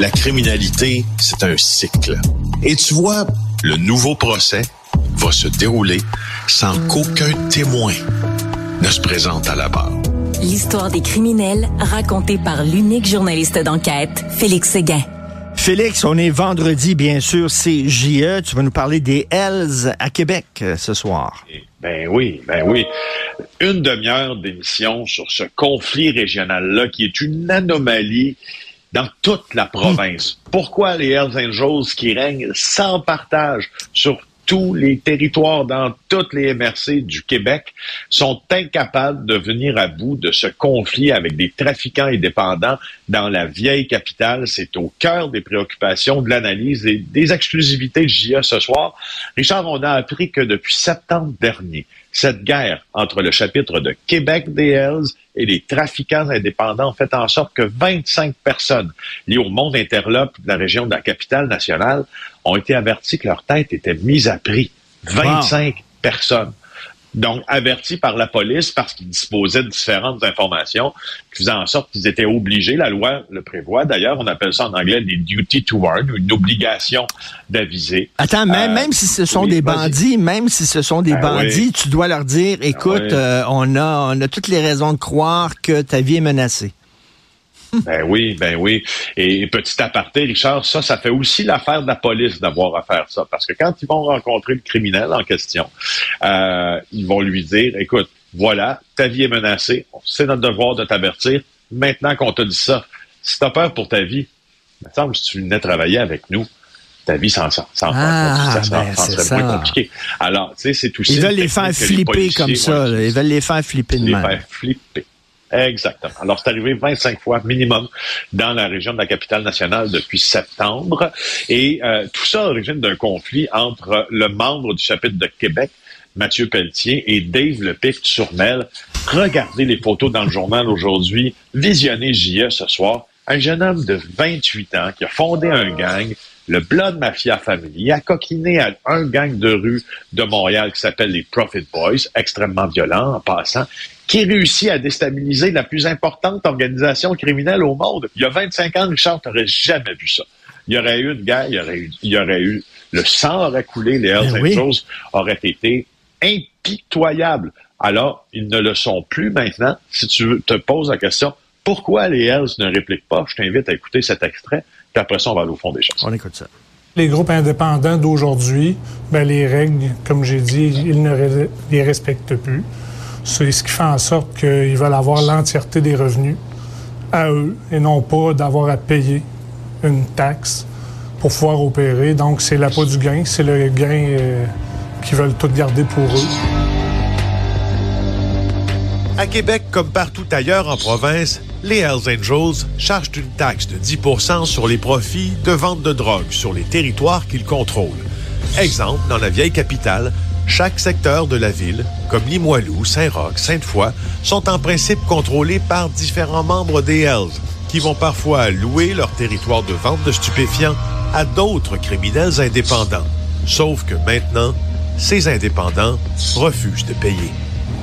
la criminalité, c'est un cycle. Et tu vois, le nouveau procès va se dérouler sans qu'aucun témoin ne se présente à la barre. L'histoire des criminels racontée par l'unique journaliste d'enquête, Félix Séguin. Félix, on est vendredi, bien sûr, c'est JE. Tu vas nous parler des Hells à Québec euh, ce soir. Ben oui, ben oui. Une demi-heure d'émission sur ce conflit régional-là qui est une anomalie dans toute la province. Pourquoi les Hells Angels qui règnent sans partage sur tous les territoires dans toutes les MRC du Québec sont incapables de venir à bout de ce conflit avec des trafiquants indépendants dans la vieille capitale? C'est au cœur des préoccupations, de l'analyse et des exclusivités de JA ce soir. Richard, on a appris que depuis septembre dernier, cette guerre entre le chapitre de Québec des Hells et les trafiquants indépendants fait en sorte que 25 personnes liées au monde interlope de la région de la capitale nationale ont été averties que leur tête était mise à prix. 25 personnes donc avertis par la police parce qu'ils disposaient de différentes informations qui faisaient en sorte qu'ils étaient obligés, la loi le prévoit. D'ailleurs, on appelle ça en anglais des duty to warn, une obligation d'aviser. Attends, même, euh, même si ce sont des bandits, même si ce sont des ben bandits, tu dois leur dire, ben écoute, euh, on, a, on a toutes les raisons de croire que ta vie est menacée. Ben oui, ben oui. Et petit aparté, Richard, ça, ça fait aussi l'affaire de la police d'avoir à faire ça. Parce que quand ils vont rencontrer le criminel en question, euh, ils vont lui dire, écoute, voilà, ta vie est menacée, c'est notre devoir de t'avertir. Maintenant qu'on t'a dit ça, si t'as peur pour ta vie, il me semble que si tu venais travailler avec nous, ta vie s'en sort. Ah, ça, ben, serait moins compliqué. Alors, tu sais, c'est aussi... Ils veulent les faire flipper comme ça. Ils veulent les faire flipper de Les faire flipper. Exactement. Alors, c'est arrivé 25 fois minimum dans la région de la capitale nationale depuis septembre. Et euh, tout ça origine d'un conflit entre le membre du chapitre de Québec, Mathieu Pelletier, et Dave Lepic-Turmel. Regardez les photos dans le journal aujourd'hui. Visionnez JE ce soir. Un jeune homme de 28 ans qui a fondé un gang, le Blood Mafia Family. Il a coquiné à un gang de rue de Montréal qui s'appelle les Profit Boys, extrêmement violent en passant qui réussit à déstabiliser la plus importante organisation criminelle au monde. Il y a 25 ans, Richard, n'aurais jamais vu ça. Il y aurait eu une guerre, il y aurait eu, il y aurait eu le sang aurait coulé, les Hells ben Angels auraient été impitoyables. Alors, ils ne le sont plus maintenant. Si tu te poses la question, pourquoi les Hells ne répliquent pas, je t'invite à écouter cet extrait, puis après ça, on va aller au fond des choses. On écoute ça. Les groupes indépendants d'aujourd'hui, ben, les règles, comme j'ai dit, ils ne les respectent plus. C'est ce qui fait en sorte qu'ils veulent avoir l'entièreté des revenus à eux et non pas d'avoir à payer une taxe pour pouvoir opérer. Donc, c'est l'appât du gain, c'est le gain euh, qu'ils veulent tout garder pour eux. À Québec, comme partout ailleurs en province, les Hells Angels chargent une taxe de 10% sur les profits de vente de drogue sur les territoires qu'ils contrôlent. Exemple, dans la vieille capitale, chaque secteur de la ville, comme Limoilou, Saint-Roch, Sainte-Foy, sont en principe contrôlés par différents membres des Hells, qui vont parfois louer leur territoire de vente de stupéfiants à d'autres criminels indépendants. Sauf que maintenant, ces indépendants refusent de payer.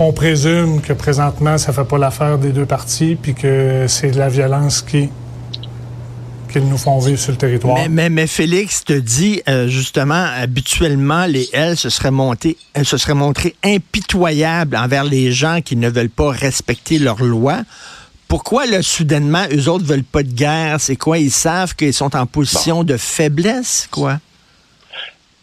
On présume que présentement, ça ne fait pas l'affaire des deux parties, puis que c'est de la violence qui qu'ils nous font vivre sur le territoire. Mais, mais, Félix te dit, euh, justement, habituellement, les L se seraient, montés, elles se seraient montrées impitoyables envers les gens qui ne veulent pas respecter leurs lois. Pourquoi, là, soudainement, eux autres veulent pas de guerre? C'est quoi? Ils savent qu'ils sont en position de faiblesse, quoi?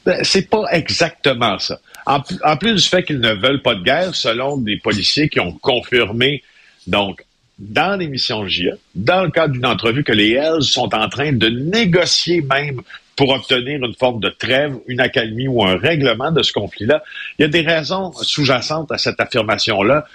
Ben, c'est pas exactement ça. En, plus du fait qu'ils ne veulent pas de guerre, selon des policiers qui ont confirmé donc dans l'émission JA, dans le cadre d'une entrevue que les Hells sont en train de négocier même pour obtenir une forme de trêve, une accalmie ou un règlement de ce conflit-là. Il y a des raisons sous-jacentes à cette affirmation-là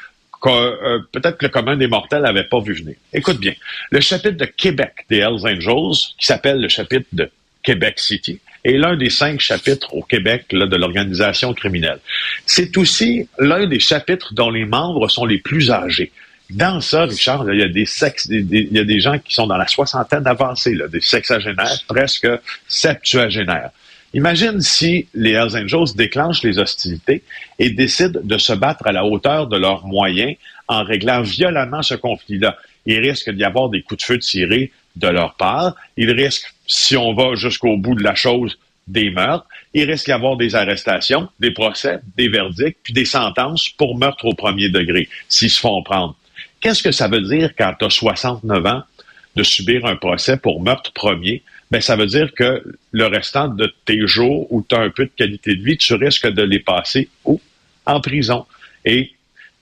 que euh, peut-être que le commun des mortels n'avait pas vu venir. Écoute bien, le chapitre de Québec des Hells Angels, qui s'appelle le chapitre de Québec City, est l'un des cinq chapitres au Québec là, de l'organisation criminelle. C'est aussi l'un des chapitres dont les membres sont les plus âgés. Dans ça, Richard, il y a des sexes, il y a des gens qui sont dans la soixantaine avancée, là, des sexagénaires, presque septuagénaires. Imagine si les Hells Angels déclenchent les hostilités et décident de se battre à la hauteur de leurs moyens en réglant violemment ce conflit-là. Il risque d'y avoir des coups de feu tirés de leur part. Il risque, si on va jusqu'au bout de la chose, des meurtres. Il risque d'y avoir des arrestations, des procès, des verdicts, puis des sentences pour meurtre au premier degré, s'ils se font prendre. Qu'est-ce que ça veut dire quand tu as 69 ans de subir un procès pour meurtre premier? Ben, ça veut dire que le restant de tes jours où tu as un peu de qualité de vie, tu risques de les passer où? En prison. Et,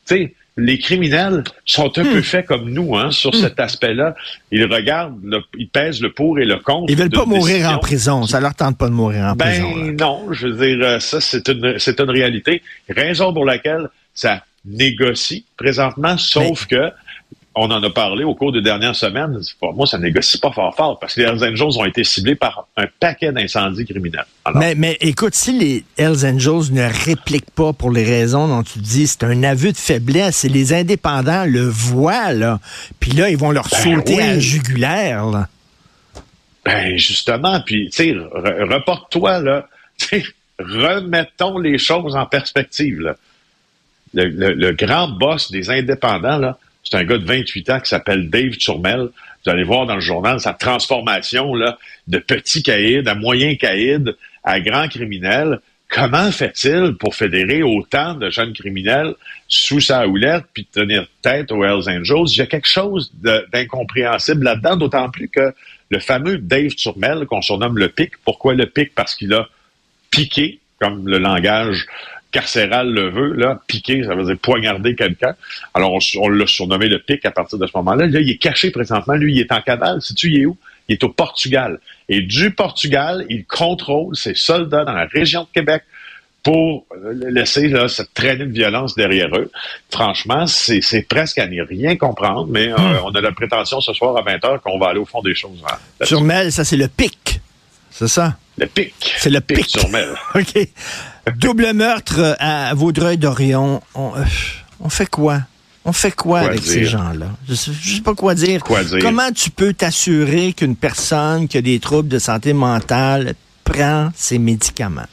tu sais, les criminels sont un peu hmm. faits comme nous hein, sur hmm. cet aspect-là. Ils regardent, ils pèsent le pour et le contre. Ils veulent pas mourir en prison. Ça leur tente pas de mourir en ben, prison. Ben non, je veux dire, euh, ça c'est une, c'est une réalité. Raison pour laquelle ça négocie présentement, sauf que on en a parlé au cours des dernières semaines. Pour moi, ça négocie pas fort fort parce que les Hells Angels ont été ciblés par un paquet d'incendies criminels. mais, mais écoute, si les Hells Angels ne répliquent pas pour les raisons dont tu dis, c'est un aveu de faiblesse et les indépendants le voient, là. Puis là, ils vont leur ben sauter à la jugulaire, là. Ben, justement. Puis, tu sais, reporte-toi, là. remettons les choses en perspective, là. le grand boss des indépendants, là, c'est un gars de 28 ans qui s'appelle Dave Turmel. Vous allez voir dans le journal sa transformation là, de petit caïd à moyen caïd à grand criminel. Comment fait-il pour fédérer autant de jeunes criminels sous sa houlette puis tenir tête aux Hells Angels? Il y a quelque chose d'incompréhensible là-dedans, d'autant plus que le fameux Dave Turmel, qu'on surnomme le pic, pourquoi le pic? Parce qu'il a piqué, comme le langage carcéral le veut, là, piquer, ça veut dire poignarder quelqu'un. Alors, on, l'a surnommé le pic à partir de ce moment-là. Là, il est caché présentement. Lui, il est en cavale. Sais-tu, il est où? Il est au Portugal. Et du Portugal, il contrôle ses soldats dans la région de Québec pour laisser là, cette traînée de violence derrière eux. Franchement, c'est presque à n'y rien comprendre, mais euh, hmm. on a la prétention ce soir à 20h qu'on va aller au fond des choses. Hein, Sur Mel, ça c'est le pic. C'est ça? Le pic. C'est le pic. Sur Mel. OK. Double meurtre à Vaudreuil-Dorion. On, euh, on, fait quoi? On fait quoi, avec ces gens-là? Je ne sais pas quoi dire. quoi dire? Comment tu peux t'assurer qu'une personne qui a des troubles de santé mentale prend ses médicaments?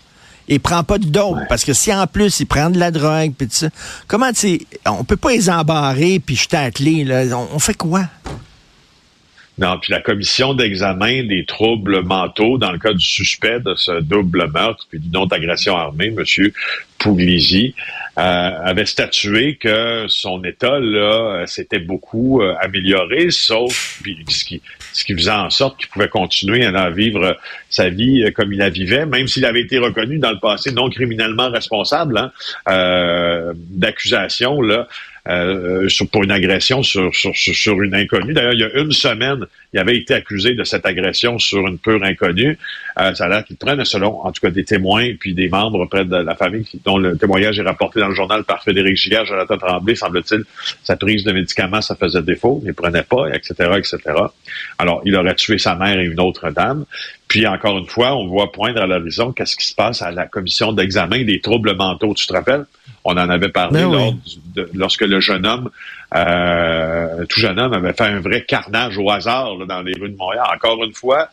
Et prend pas de dope, parce que si en plus il prend de la drogue, puis ça, comment tu on peut pas les embarrer puis jeter à clé, là. on fait quoi? Non, puis la commission d'examen des troubles mentaux dans le cas du suspect de ce double meurtre puis d'une autre agression armée, M. Puglisi, euh, avait statué que son état là euh, s'était beaucoup euh, amélioré, sauf ce qui ce qui faisait en sorte qu'il pouvait continuer à vivre sa vie comme il la vivait, même s'il avait été reconnu dans le passé non criminellement responsable hein, d'accusation là euh, pour une agression sur, sur, sur une inconnue. D'ailleurs, il y a une semaine, il avait été accusé de cette agression sur une pure inconnue. Euh, ça a l'air qu'il prenne, selon en tout cas des témoins puis des membres près de la famille dont le témoignage est rapporté dans le journal par Frédéric Giguère, Jonathan Tremblay, semble-t-il, sa prise de médicaments, ça faisait défaut, il ne prenait pas, etc., etc. Alors, il aurait tué sa mère et une autre dame. Puis encore une fois, on voit poindre à l'horizon qu'est-ce qui se passe à la commission d'examen des troubles mentaux. Tu te rappelles? On en avait parlé ben lorsque le jeune homme, euh, tout jeune homme, avait fait un vrai carnage au hasard dans les rues de Montréal. Encore une fois,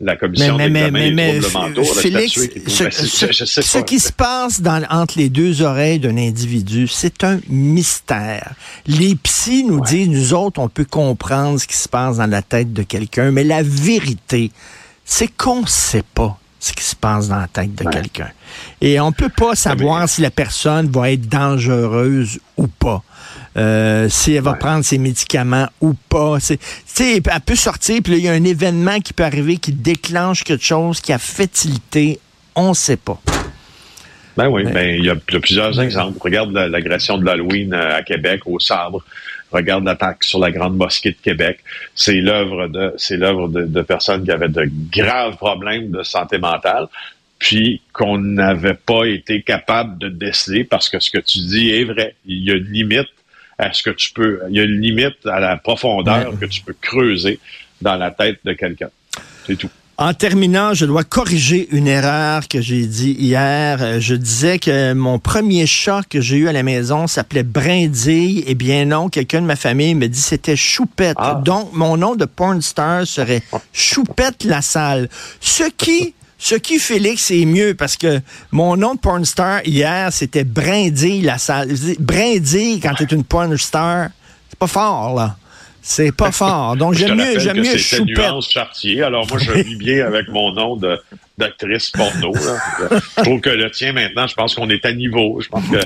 la commission d'examen des troubles mentaux Félix, ce, ce, qui se passe dans, entre les deux oreilles d'un individu, c'est un mystère. Les psys nous disent, nous autres, on peut comprendre ce qui se passe dans la tête de quelqu'un, mais la vérité, c'est qu'on ne sait pas ce qui se passe dans la tête de quelqu'un. Et on ne peut pas savoir si la personne va être dangereuse ou pas. Euh, si elle va prendre ses médicaments ou pas. elle peut sortir, puis il y a un événement qui peut arriver qui déclenche quelque chose qui a fétilité. On ne sait pas. Ben oui, ben, il y, a plusieurs exemples. Regarde l'agression de l'Halloween à Québec, au Sabre. Regarde l'attaque sur la Grande Mosquée de Québec. C'est l'œuvre de, c'est l'œuvre de, personnes qui avaient de graves problèmes de santé mentale puis qu'on n'avait pas été capable de déceler parce que ce que tu dis est vrai. Il y a une limite à ce que tu peux, il y a une limite à la profondeur que tu peux creuser dans la tête de quelqu'un. C'est tout. En terminant, je dois corriger une erreur que j'ai dit hier. Euh, je disais que mon premier chat que j'ai eu à la maison s'appelait Brindille. Eh bien non, quelqu'un de ma famille me dit c'était Choupette. Ah. Donc, mon nom de porn star serait Choupette la salle. Ce qui, ce qui, Félix, est mieux parce que mon nom de porn star hier, c'était Brindille la salle. Brindille quand t'es une porn star, c'est pas fort, là. C'est pas fort. Donc, j'aime mieux, j'aime mieux Choupette. Nuance Chartier. Alors, moi, je vis bien avec mon nom de, d'actrice porno. je trouve que le tien, maintenant, je pense qu'on est à niveau. Je pense que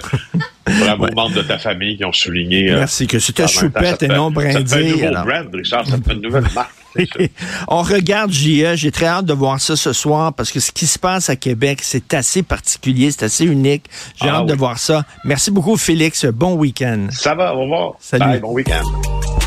bravo ouais. membres de ta famille qui ont souligné. Euh, Merci, que c'était Choupette et non. Ça fait un nouveau brand, Richard. Ça fait une nouvelle marque. On regarde JE, j'ai très hâte de voir ça ce soir parce que ce qui se passe à Québec, c'est assez particulier, c'est assez unique. J'ai ah hâte de voir ça. Merci beaucoup, Félix. Bon week-end. Ça va, au revoir. Salut. bon week-end.